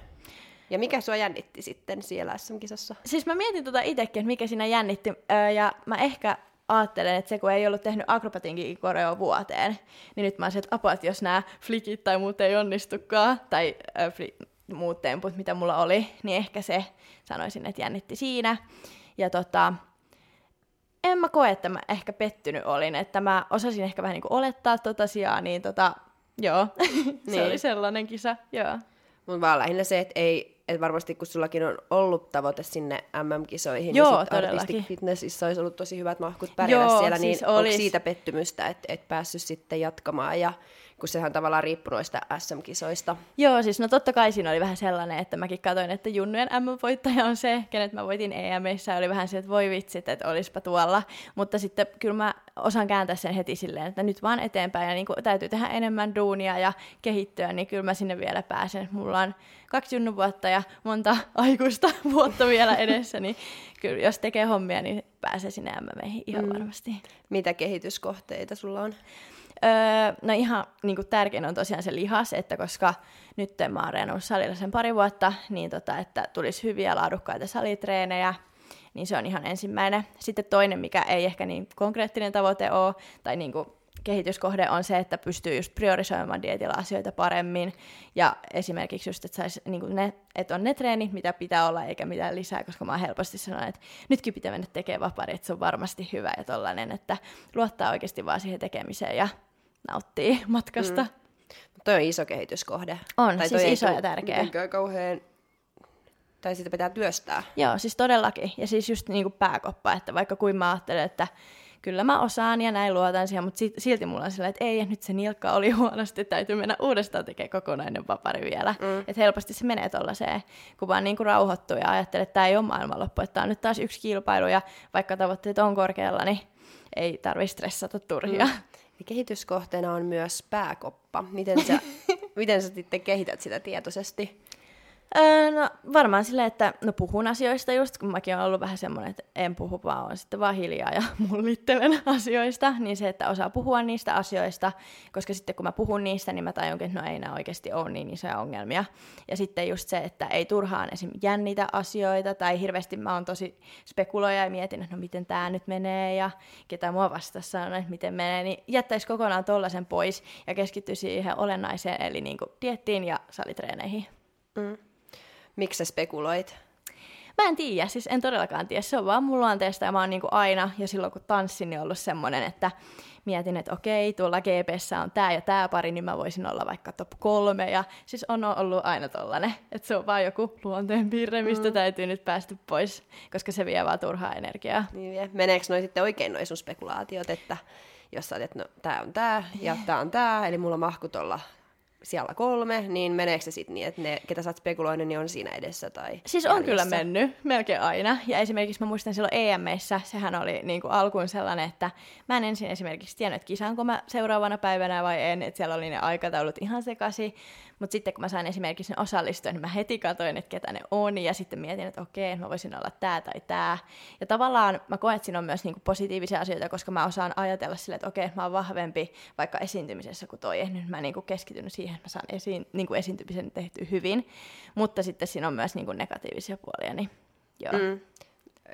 Ja mikä sua jännitti sitten siellä SM-kisassa? Siis mä mietin tota itsekin, että mikä siinä jännitti, öö, ja mä ehkä ajattelen, että se kun ei ollut tehnyt akrobatinkin koreo vuoteen, niin nyt mä olisin, että apua, että jos nämä flikit tai muut ei onnistukaan, tai äh, fli- muut temput, mitä mulla oli, niin ehkä se sanoisin, että jännitti siinä. Ja tota, en mä koe, että mä ehkä pettynyt olin, että mä osasin ehkä vähän niin kuin olettaa tota sijaa, niin tota, joo, se niin. oli sellainen kisa, joo. Mutta vaan lähinnä se, että ei, että varmasti kun sullakin on ollut tavoite sinne MM-kisoihin, niin Joo, niin Artistic Fitnessissä olisi ollut tosi hyvät mahkut pärjätä Joo, siellä, niin siis onko siitä pettymystä, että et päässyt sitten jatkamaan? Ja kun sehän tavallaan riippuu noista SM-kisoista. Joo, siis no totta kai siinä oli vähän sellainen, että mäkin katsoin, että Junnujen M-voittaja on se, kenet mä voitin EMissä, oli vähän se, että voi vitsit, että olispa tuolla, mutta sitten kyllä mä osaan kääntää sen heti silleen, että nyt vaan eteenpäin ja niin kuin täytyy tehdä enemmän duunia ja kehittyä, niin kyllä mä sinne vielä pääsen. Mulla on kaksi junnu vuotta ja monta aikuista vuotta vielä edessä, niin kyllä jos tekee hommia, niin pääsee sinne MMEihin ihan mm. varmasti. Mitä kehityskohteita sulla on? Öö, no ihan niin kuin tärkein on tosiaan se lihas, että koska nyt mä oon reenannut salilla sen pari vuotta, niin tota, että tulisi hyviä laadukkaita salitreenejä, niin se on ihan ensimmäinen. Sitten toinen, mikä ei ehkä niin konkreettinen tavoite ole, tai niin kuin kehityskohde on se, että pystyy just priorisoimaan dietillä asioita paremmin. Ja esimerkiksi just, että, sais, niin ne, että on ne treenit, mitä pitää olla, eikä mitään lisää, koska mä helposti sanon, että nytkin pitää mennä tekemään vapari, että se on varmasti hyvä ja tollainen, että luottaa oikeasti vaan siihen tekemiseen ja nauttii matkasta. Mm. Toi on iso kehityskohde. On, tai siis iso ja tärkeä. kauhean tai sitä pitää työstää. Joo, siis todellakin. Ja siis just niin kuin pääkoppa, että vaikka kuin mä ajattelen, että kyllä mä osaan ja näin luotan siihen, mutta silti mulla on sellainen, että ei, nyt se nilkka oli huonosti, täytyy mennä uudestaan tekemään kokonainen vapari vielä. Mm. Että helposti se menee tuollaiseen, kun vaan niin kuin rauhoittuu ja ajattelee, että tämä ei ole maailmanloppu, että tämä on nyt taas yksi kilpailu ja vaikka tavoitteet on korkealla, niin ei tarvitse stressata turhia. Mm. Ja kehityskohteena on myös pääkoppa. Miten sä, miten sä sitten kehität sitä tietoisesti? No varmaan silleen, että no puhun asioista just, kun mäkin olen ollut vähän semmoinen, että en puhu vaan, on sitten vaan hiljaa ja mullittelen asioista, niin se, että osaa puhua niistä asioista, koska sitten kun mä puhun niistä, niin mä tajunkin, että no ei nämä oikeasti ole niin isoja ongelmia. Ja sitten just se, että ei turhaan esim. jännitä asioita, tai hirveästi mä oon tosi spekuloja ja mietin, että no miten tämä nyt menee, ja ketä mua vastassa on, että miten menee, niin jättäisi kokonaan tollasen pois ja keskittyisi siihen olennaiseen, eli niin kuin diettiin ja salitreeneihin. Mm. Miksi sä spekuloit? Mä en tiedä, siis en todellakaan tiedä. Se on vaan mun luonteesta ja mä oon niin aina, jo silloin kun tanssin, niin ollut semmoinen, että mietin, että okei, tuolla GPssä on tämä ja tämä pari, niin mä voisin olla vaikka top kolme. Ja siis on ollut aina tollanen, että se on vaan joku luonteenpiirre, mistä mm. täytyy nyt päästä pois, koska se vie vaan turhaa energiaa. Niin vie. Meneekö noi sitten oikein noin sun spekulaatiot, että jos sä että no tää on tää ja tää on tää, eli mulla mahkut olla siellä kolme, niin meneekö se sitten niin, että ne, ketä sä oot spekuloinut, niin on siinä edessä tai Siis on jäljessä? kyllä mennyt, melkein aina. Ja esimerkiksi mä muistan silloin EMissä, sehän oli niin kuin alkuun sellainen, että mä en ensin esimerkiksi tiennyt, että kisaanko mä seuraavana päivänä vai en, että siellä oli ne aikataulut ihan sekaisin. Mutta sitten kun mä sain esimerkiksi ne osallistua, niin mä heti katsoin, että ketä ne on, ja sitten mietin, että okei, mä voisin olla tämä tai tämä. Ja tavallaan mä koen, että siinä on myös niinku positiivisia asioita, koska mä osaan ajatella silleen, että okei, mä oon vahvempi vaikka esiintymisessä kuin toi. Nyt mä niinku keskityn siihen, että mä saan esiin, niinku esiintymisen tehty hyvin. Mutta sitten siinä on myös niinku negatiivisia puolia, niin joo. Mm.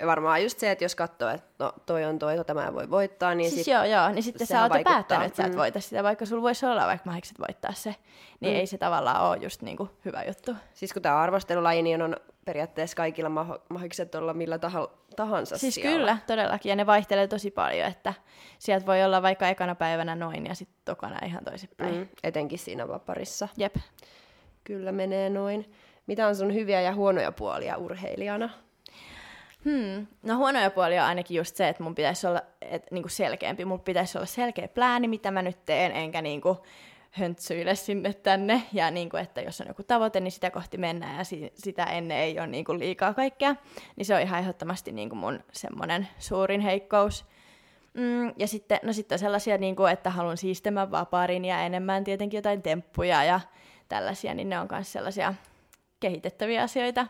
Varmaan just se, että jos katsoo, että no toi on toi, tota mä voi voittaa, niin siis sit joo, joo, niin sitten sä oot vaikuttaa. päättänyt, että sä et Mm. voita sitä, vaikka sulla voisi olla vaikka mahikset voittaa se, niin Mm. ei se tavallaan ole just niinku hyvä juttu. Siis kun tämä on arvostelulaji, niin on periaatteessa kaikilla maho- mahikset olla millä taha- tahansa Siis siellä. kyllä, todellakin, ja ne vaihtelee tosi paljon, että sieltä voi olla vaikka ekana päivänä noin ja sitten tokana ihan toisinpäin. Mm, etenkin siinä vaparissa. Jep. Kyllä menee noin. Mitä on sun hyviä ja huonoja puolia urheilijana? Hmm. No huonoja puolia on ainakin just se, että mun pitäisi olla et, niinku selkeämpi. Mun pitäisi olla selkeä plääni, mitä mä nyt teen, enkä niinku höntsyile sinne tänne. Ja niinku, että jos on joku tavoite, niin sitä kohti mennään ja si- sitä ennen ei ole niinku liikaa kaikkea. Niin se on ihan ehdottomasti niinku mun semmoinen suurin heikkous. Mm, ja sitten, no sitten on sellaisia, niin kuin, että haluan siistemään vaparin ja enemmän tietenkin jotain temppuja ja tällaisia, niin ne on myös sellaisia kehitettäviä asioita.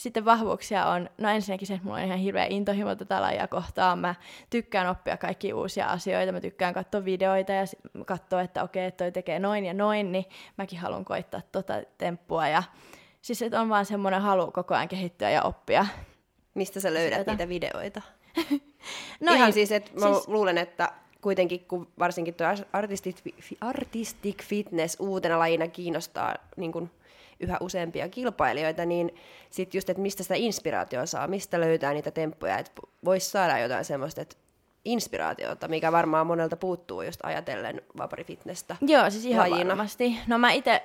Sitten vahvuuksia on, no ensinnäkin se, että mulla on ihan hirveä intohimo tätä lajia kohtaan. Mä tykkään oppia kaikki uusia asioita, mä tykkään katsoa videoita ja katsoa, että okei, että toi tekee noin ja noin, niin mäkin haluan koittaa tota temppua. Ja siis että on vaan semmoinen halu koko ajan kehittyä ja oppia. Mistä sä löydät Sieltä. niitä videoita? No Ihan ei- siis, että mä siis- luulen, että kuitenkin kun varsinkin tuo artistic, artistic fitness uutena lajina kiinnostaa niin kuin yhä useampia kilpailijoita, niin sitten just, että mistä sitä inspiraatioa saa, mistä löytää niitä temppuja, että voisi saada jotain semmoista, että inspiraatiota, mikä varmaan monelta puuttuu just ajatellen vaparifitnessä. Joo, siis ihan lajina. varmasti. No mä itse,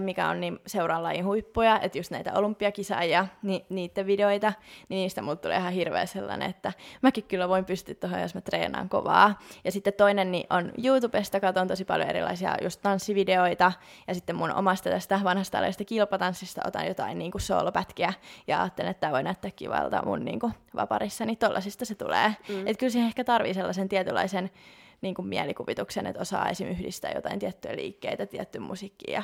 mikä on, niin seuraan lajin huippuja, että just näitä olympiakisaajia, ni, niiden videoita, niin niistä mulle tulee ihan hirveä sellainen, että mäkin kyllä voin pystyä tuohon, jos mä treenaan kovaa. Ja sitten toinen niin on YouTubesta, katson tosi paljon erilaisia just tanssivideoita, ja sitten mun omasta tästä vanhasta lajista kilpatanssista otan jotain niin kuin soolopätkiä, ja ajattelen, että tämä voi näyttää kivalta mun niin kuin vaparissa, niin tollasista se tulee. Mm. Että kyllä siihen ehkä tarvii sellaisen tietynlaisen niin kuin mielikuvituksen, että osaa esim. yhdistää jotain tiettyjä liikkeitä, tiettyä musiikkia.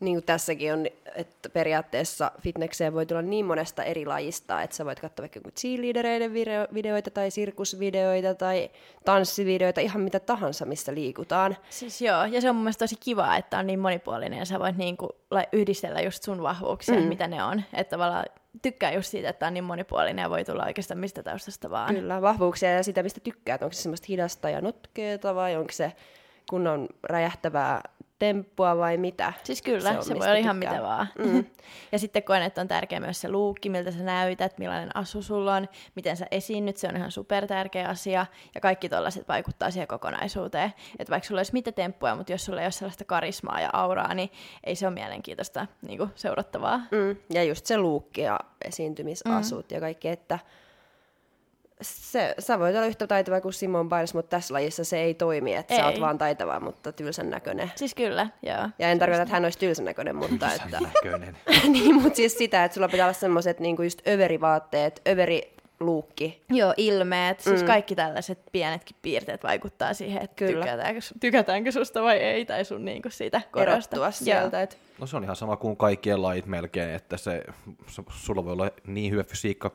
Niin kuin tässäkin on, että periaatteessa fitnekseen voi tulla niin monesta eri lajista, että sä voit katsoa vaikka cheerleadereiden video- videoita tai sirkusvideoita tai tanssivideoita, ihan mitä tahansa, missä liikutaan. Siis joo, ja se on mun mielestä tosi kiva, että on niin monipuolinen ja sä voit niin kuin yhdistellä just sun vahvuuksia, mm. mitä ne on. Että tavallaan tykkää just siitä, että on niin monipuolinen ja voi tulla oikeastaan mistä taustasta vaan. Kyllä, vahvuuksia ja sitä, mistä tykkäät. Onko se semmoista hidasta ja notkeeta vai onko se kunnon räjähtävää temppua vai mitä? Siis kyllä, se, on, se voi olla ihan mitä vaan. Mm. ja sitten koen, että on tärkeä myös se luukki, miltä sä näytät, millainen asu sulla on, miten sä esiinnyt, se on ihan super tärkeä asia. Ja kaikki tollaiset vaikuttaa siihen kokonaisuuteen. Että vaikka sulla olisi mitä temppuja, mutta jos sulla ei ole sellaista karismaa ja auraa, niin ei se ole mielenkiintoista niin kuin seurattavaa. Mm. Ja just se luukki ja esiintymisasut mm. ja kaikki, että se, sä voit olla yhtä taitava kuin Simon Biles, mutta tässä lajissa se ei toimi, että ei. sä oot vaan taitava, mutta tylsän näköinen. Siis kyllä, joo. Ja en tarkoita, että hän olisi tylsän näköinen, mutta että... Näköinen. niin, mutta siis sitä, että sulla pitää olla semmoiset niinku just överivaatteet, överiluukki. Joo, ilmeet, siis kaikki tällaiset pienetkin piirteet vaikuttaa siihen, että Kyllä. tykätäänkö, tykätäänkö susta vai ei, tai sun niinku siitä korosta. Erottua sieltä. Et, No se on ihan sama kuin kaikkien lajit melkein, että se, se sulla voi olla niin hyvä fysiikka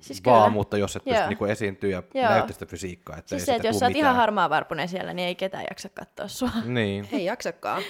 Siis vaan, kyllä. mutta jos et pysty niinku esiintyä ja näyttää sitä fysiikkaa, että Siis ei se, sitä että jos sä oot mitään. ihan harmaa varpunen siellä, niin ei ketään jaksa katsoa sua. Niin. ei jaksakaan.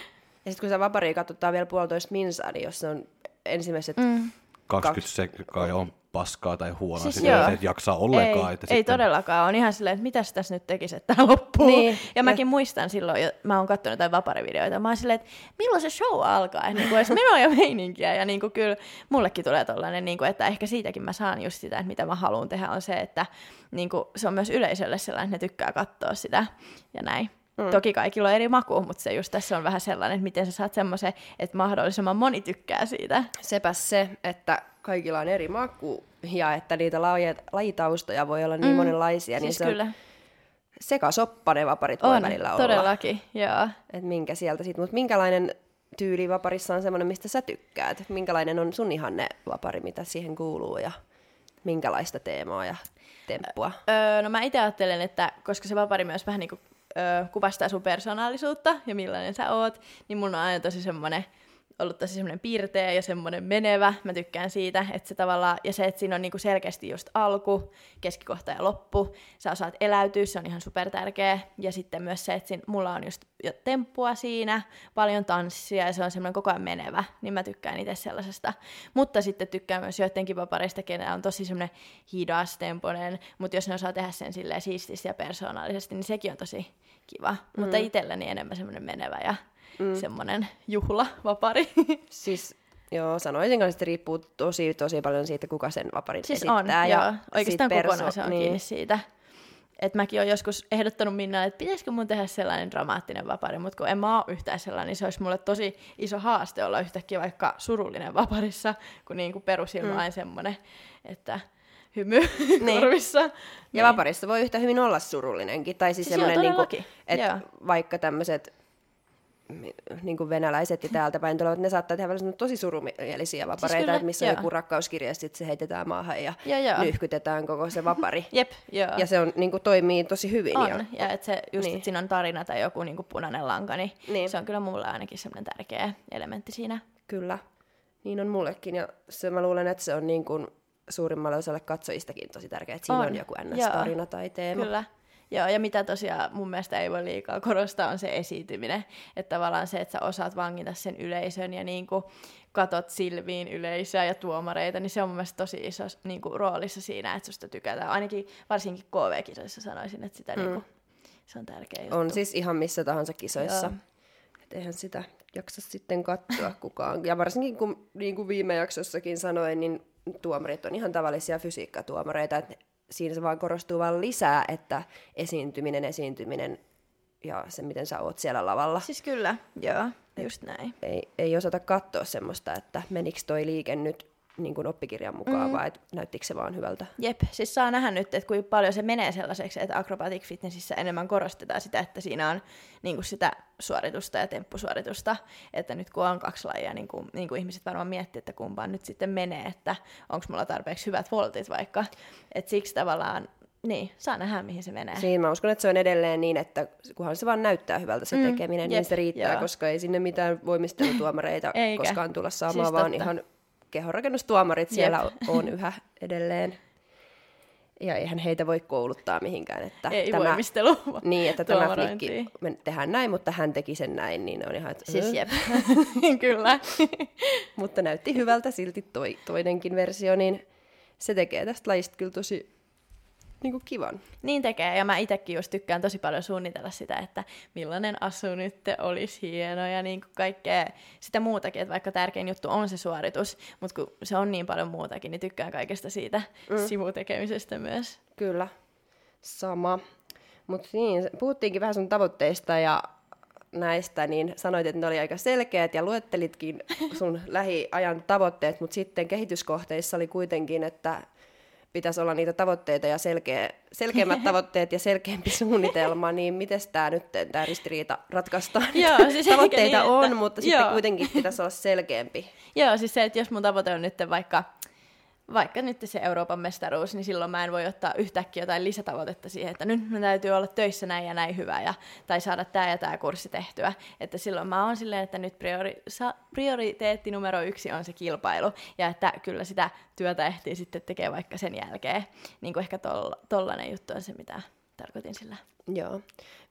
Ja sitten kun sä vaparia katsotaan vielä puolitoista minsaa, niin jos se on ensimmäiset... Mm. 20 sekkaa on paskaa tai huonoa, Siis sitä ei jaksaa ollenkaan. ei, että ei sitten, todellakaan. On ihan silleen, että mitäs tässä nyt tekisi, että tämä loppuu. Niin. Ja, ja mäkin muistan silloin, jo, mä oon katsonut jotain vaparivideoita, mä oon silleen, että milloin se show alkaa, että niin olisi menoa ja meininkiä. Ja niin kuin kyllä mullekin tulee tollainen, niin kuin, että ehkä siitäkin mä saan just sitä, että mitä mä haluan tehdä, on se, että niin kuin, se on myös yleisölle sellainen, että ne tykkää katsoa sitä ja näin. Mm. Toki kaikilla on eri maku, mutta se just tässä on vähän sellainen, että miten sä saat semmoisen, että mahdollisimman moni tykkää siitä. Sepäs se, että kaikilla on eri maku ja että niitä laji- lajitaustoja voi olla niin mm. monenlaisia. Siis niin se kyllä. On, sekasoppa ne vaparit voi On, välillä olla. todellakin, joo. Et minkä sieltä sit, mutta minkälainen tyyli vaparissa on semmoinen, mistä sä tykkäät? Minkälainen on sun ihanne vapari, mitä siihen kuuluu ja minkälaista teemaa ja temppua? Öö, no mä itse ajattelen, että koska se vapari myös vähän niin kuin, kuvastaa sun persoonallisuutta ja millainen sä oot, niin mun on aina tosi semmoinen ollut tosi semmoinen piirteä ja semmoinen menevä. Mä tykkään siitä, että se tavallaan, ja se, että siinä on niinku selkeästi just alku, keskikohta ja loppu. Sä osaat eläytyä, se on ihan super tärkeä. Ja sitten myös se, että siinä, mulla on just jo temppua siinä, paljon tanssia ja se on semmoinen koko ajan menevä. Niin mä tykkään itse sellaisesta. Mutta sitten tykkään myös joidenkin vapareista, kenellä on tosi semmoinen hidas temponen, mutta jos ne osaa tehdä sen silleen siististi ja persoonallisesti, niin sekin on tosi kiva. Mm. Mutta itselläni enemmän semmoinen menevä ja mm. semmoinen juhlavapari. Siis Joo, sanoisin kanssa, että riippuu tosi, tosi paljon siitä, kuka sen vaparin siis esittää. on, ja joo. Oikeastaan perso- kokonaan se on niin. kiinni siitä. Et mäkin olen joskus ehdottanut Minnalle, että pitäisikö mun tehdä sellainen dramaattinen vapari, mutta kun en mä ole yhtään sellainen, niin se olisi mulle tosi iso haaste olla yhtäkkiä vaikka surullinen vaparissa, kun niin kuin perusilma mm. on semmoinen, että hymy niin. korvissa. Ja niin. vaparissa voi yhtä hyvin olla surullinenkin. Tai siis, siis semmoinen, niin kuin, että vaikka tämmöiset niin kuin venäläiset ja täältä päin tulevat, ne saattaa tehdä tosi surumielisiä siis vapareita, siis kyllä, että missä joo. on joku rakkauskirja, ja sitten se heitetään maahan ja joo, nyhkytetään koko se vapari. Jep, joo. Ja se on, niin kuin, toimii tosi hyvin. On, ja, ja että se just, niin. että siinä on tarina tai joku niin kuin punainen lanka, niin, niin se on kyllä mulle ainakin semmoinen tärkeä elementti siinä. Kyllä, niin on mullekin, ja se, mä luulen, että se on niin kuin suurimmalle osalle katsojistakin tosi tärkeää, että siinä on, on joku ns-tarina tai teema. Kyllä, Joo, ja mitä tosiaan mun mielestä ei voi liikaa korostaa, on se esiintyminen. Että tavallaan se, että sä osaat vangita sen yleisön ja niin kuin katot silmiin yleisöä ja tuomareita, niin se on mun mielestä tosi iso niin kuin, roolissa siinä, että susta tykätään. Ainakin varsinkin KV-kisoissa sanoisin, että sitä mm. niin kuin, se on tärkeä juttu. On siis ihan missä tahansa kisoissa. Joo. Et eihän sitä jaksa sitten katsoa kukaan. Ja varsinkin kun niin kuin viime jaksossakin sanoin, niin tuomarit on ihan tavallisia fysiikkatuomareita, että siinä se vaan korostuu vaan lisää, että esiintyminen, esiintyminen ja se, miten sä oot siellä lavalla. Siis kyllä, joo, just näin. Ei, ei osata katsoa semmoista, että menikö toi liike nyt niin kuin oppikirjan mukaan, mm. vai näyttikö se vaan hyvältä? Jep, siis saa nähdä nyt, että kuinka paljon se menee sellaiseksi, että acrobatic fitnessissä enemmän korostetaan sitä, että siinä on niin kuin sitä suoritusta ja temppusuoritusta, että nyt kun on kaksi lajia, niin kuin, niin kuin ihmiset varmaan miettii, että kumpaan nyt sitten menee, että onko mulla tarpeeksi hyvät voltit vaikka, että siksi tavallaan niin, saa nähdä, mihin se menee. Siinä mä uskon, että se on edelleen niin, että kunhan se vaan näyttää hyvältä se mm, tekeminen, jep, niin se riittää, joo. koska ei sinne mitään voimistelutuomareita koskaan tulla saamaan, siis vaan ihan kehonrakennustuomarit siellä Jep. on yhä edelleen. Ja eihän heitä voi kouluttaa mihinkään. Että Ei tämä, voimistelu. Niin, että tämä flikki, me tehdään näin, mutta hän teki sen näin, niin on ihan... Että, siis jep, kyllä. mutta näytti hyvältä silti toi, toinenkin versio, niin se tekee tästä lajista kyllä tosi niin kuin kivan. Niin tekee, ja mä itsekin just tykkään tosi paljon suunnitella sitä, että millainen asu nyt olisi hieno ja niin kuin kaikkea sitä muutakin, että vaikka tärkein juttu on se suoritus, mutta kun se on niin paljon muutakin, niin tykkään kaikesta siitä mm. sivutekemisestä myös. Kyllä, sama. Mutta niin, puhuttiinkin vähän sun tavoitteista ja näistä, niin sanoit, että ne oli aika selkeät ja luettelitkin sun lähiajan tavoitteet, mutta sitten kehityskohteissa oli kuitenkin, että pitäisi olla niitä tavoitteita ja selkeä, selkeämmät tavoitteet ja selkeämpi suunnitelma, niin miten tämä nyt tämä ristiriita ratkaistaan? Joo, siis Tavoitteita niin, on, että, mutta joo. sitten kuitenkin pitäisi olla selkeämpi. Joo, siis se, että jos mun tavoite on nyt vaikka vaikka nyt se Euroopan mestaruus, niin silloin mä en voi ottaa yhtäkkiä jotain lisätavoitetta siihen, että nyt mä täytyy olla töissä näin ja näin hyvä, ja, tai saada tämä ja tämä kurssi tehtyä. Että silloin mä oon silleen, että nyt priori, sa, prioriteetti numero yksi on se kilpailu, ja että kyllä sitä työtä ehtii sitten tekemään vaikka sen jälkeen. Niin kuin ehkä tol, tollainen juttu on se, mitä tarkoitin sillä. Joo.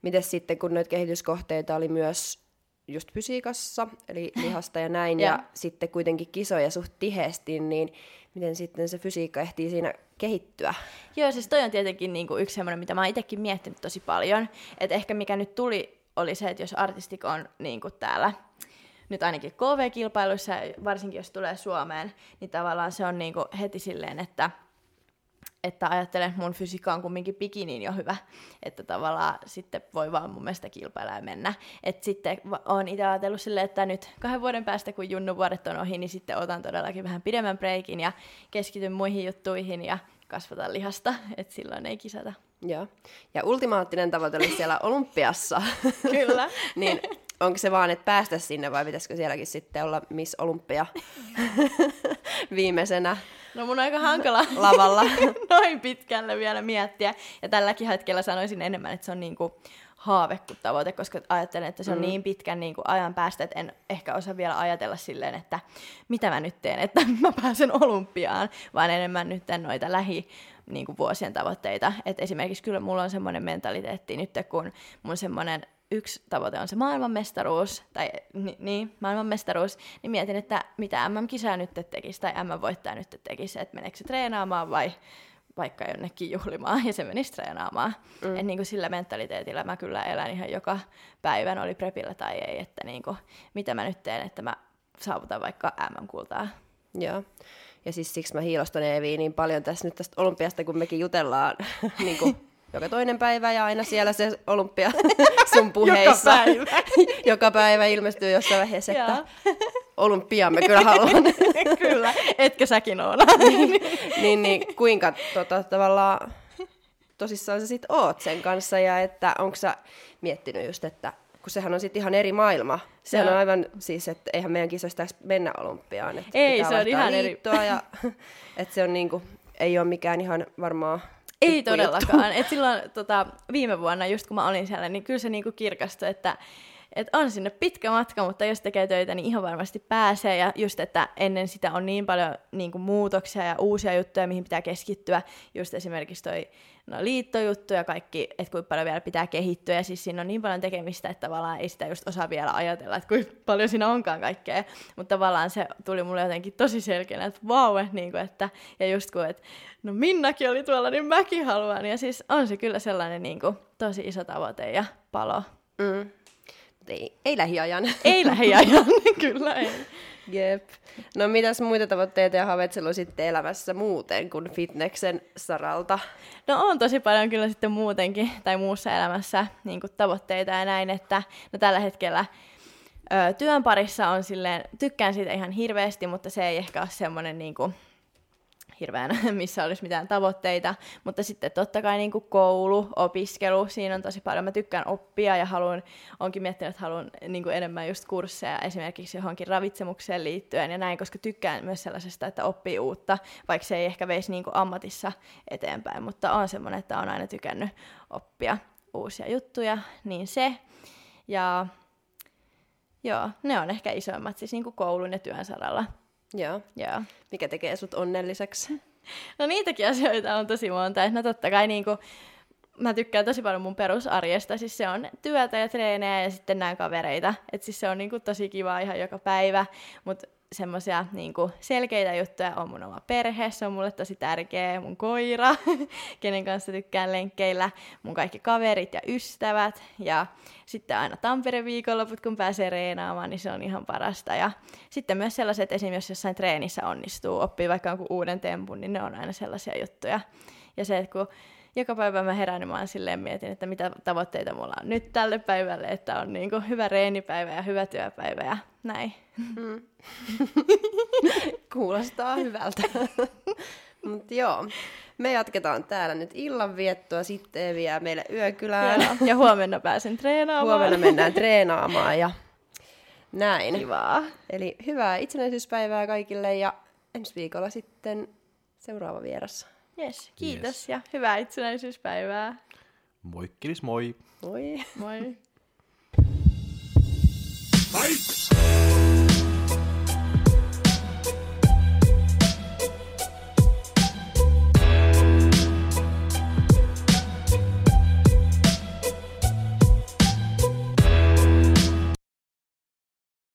Miten sitten, kun noita kehityskohteita oli myös just fysiikassa, eli lihasta ja näin, ja. ja sitten kuitenkin kisoja suht tiheesti, niin miten sitten se fysiikka ehtii siinä kehittyä. Joo, siis toi on tietenkin niinku yksi semmoinen, mitä mä oon itsekin miettinyt tosi paljon. Että ehkä mikä nyt tuli, oli se, että jos artistik on niinku täällä nyt ainakin KV-kilpailuissa, varsinkin jos tulee Suomeen, niin tavallaan se on niinku heti silleen, että että ajattelen, että mun fysiikka on kumminkin pikiniin jo hyvä, että tavallaan sitten voi vaan mun mielestä kilpailla ja mennä. Et sitten on itse ajatellut silleen, että nyt kahden vuoden päästä, kun junnu vuodet on ohi, niin sitten otan todellakin vähän pidemmän breikin ja keskityn muihin juttuihin ja kasvatan lihasta, että silloin ei kisata. Joo. Ja ultimaattinen tavoite oli siellä Olympiassa. Kyllä. niin onko se vaan, että päästä sinne vai pitäisikö sielläkin sitten olla Miss Olympia viimeisenä No mun on aika hankala lavalla noin pitkälle vielä miettiä. Ja tälläkin hetkellä sanoisin enemmän, että se on niinku haave kuin tavoite, koska ajattelen, että se on mm. niin pitkän niin kuin ajan päästä, että en ehkä osaa vielä ajatella silleen, että mitä mä nyt teen, että mä pääsen olympiaan, vaan enemmän nyt noita lähi niin kuin vuosien tavoitteita. Et esimerkiksi kyllä mulla on semmoinen mentaliteetti nyt, kun mun semmoinen yksi tavoite on se maailmanmestaruus, tai ni, niin, maailmanmestaruus, niin mietin, että mitä MM-kisaa nyt tekisi, tai MM-voittaja nyt tekisi, että meneekö se treenaamaan vai vaikka jonnekin juhlimaan, ja se menisi treenaamaan. Mm. Et niin kuin sillä mentaliteetillä mä kyllä elän ihan joka päivän, oli prepillä tai ei, että niin kuin, mitä mä nyt teen, että mä saavutan vaikka MM-kultaa. Joo. Ja siis siksi mä hiilostan Eeviin niin paljon tässä nyt tästä olympiasta, kun mekin jutellaan niin kuin joka toinen päivä ja aina siellä se olympia sun puheissa. joka päivä. joka päivä ilmestyy jossain vaiheessa, että olympia me kyllä haluan. kyllä, etkö säkin ole. niin, niin, niin, kuinka tota, tavallaan tosissaan sä sit oot sen kanssa ja että onko sä miettinyt just, että kun sehän on sitten ihan eri maailma. Sehän on aivan siis, että eihän meidän kisoista mennä olympiaan. Että ei, se on ihan eri. Ja, että se on niinku, ei ole mikään ihan varmaan ei todellakaan. Et silloin tota, viime vuonna, just kun mä olin siellä, niin kyllä se niinku kirkastui, että et on sinne pitkä matka, mutta jos tekee töitä, niin ihan varmasti pääsee. Ja just, että ennen sitä on niin paljon niin kuin muutoksia ja uusia juttuja, mihin pitää keskittyä. Just esimerkiksi toi no, liittojuttu ja kaikki, että kuinka paljon vielä pitää kehittyä. Ja siis siinä on niin paljon tekemistä, että tavallaan ei sitä just osaa vielä ajatella, että kuinka paljon siinä onkaan kaikkea. Mutta tavallaan se tuli mulle jotenkin tosi selkeänä, että vau, wow, niin kuin, että, ja just kun, että no Minnakin oli tuolla, niin mäkin haluan. Ja siis on se kyllä sellainen niin kuin, tosi iso tavoite ja palo. Mm ei, ei lähiajan. Ei lähiajan, kyllä ei. Jep. No mitäs muita tavoitteita ja haaveet sitten elämässä muuten kuin fitneksen saralta? No on tosi paljon kyllä sitten muutenkin tai muussa elämässä niin tavoitteita ja näin, että no tällä hetkellä ö, työn parissa on silleen, tykkään siitä ihan hirveästi, mutta se ei ehkä ole semmoinen niin kuin, hirveän, missä olisi mitään tavoitteita, mutta sitten totta kai niin kuin koulu, opiskelu, siinä on tosi paljon. Mä tykkään oppia ja haluan, onkin miettinyt, että haluan niin kuin enemmän just kursseja esimerkiksi johonkin ravitsemukseen liittyen ja näin, koska tykkään myös sellaisesta, että oppii uutta, vaikka se ei ehkä veisi niin kuin ammatissa eteenpäin, mutta on semmoinen, että on aina tykännyt oppia uusia juttuja, niin se. Ja joo, ne on ehkä isoimmat siis niin kuin koulun ja työn saralla. Joo. Joo. Mikä tekee sut onnelliseksi? No niitäkin asioita on tosi monta. No totta kai niin kuin, mä tykkään tosi paljon mun perusarjesta. Siis se on työtä ja treenejä ja sitten näen kavereita. Et siis se on niin kuin, tosi kiva ihan joka päivä. Mutta semmoisia niin selkeitä juttuja on mun oma perhe, se on mulle tosi tärkeä, mun koira, kenen kanssa tykkään lenkkeillä, mun kaikki kaverit ja ystävät, ja sitten aina Tampere viikonloput, kun pääsee reenaamaan, niin se on ihan parasta. Ja sitten myös sellaiset, esimerkiksi jos jossain treenissä onnistuu, oppii vaikka jonkun uuden tempun, niin ne on aina sellaisia juttuja. Ja se, että kun joka päivä mä herään, niin mä silleen mietin, että mitä tavoitteita mulla on nyt tälle päivälle, että on niin kuin hyvä reenipäivä ja hyvä työpäivä ja näin. Mm. Kuulostaa hyvältä. Mutta joo, me jatketaan täällä nyt illanviettoa, sitten vielä meille yökylään. Ja, ja huomenna pääsen treenaamaan. Huomenna mennään treenaamaan ja näin. Kivaa. Eli hyvää itsenäisyyspäivää kaikille ja ensi viikolla sitten seuraava vieras. Yes, kiitos yes. ja hyvää itsenäisyyspäivää. Moikkilis moi. Moi. Moi. Fight!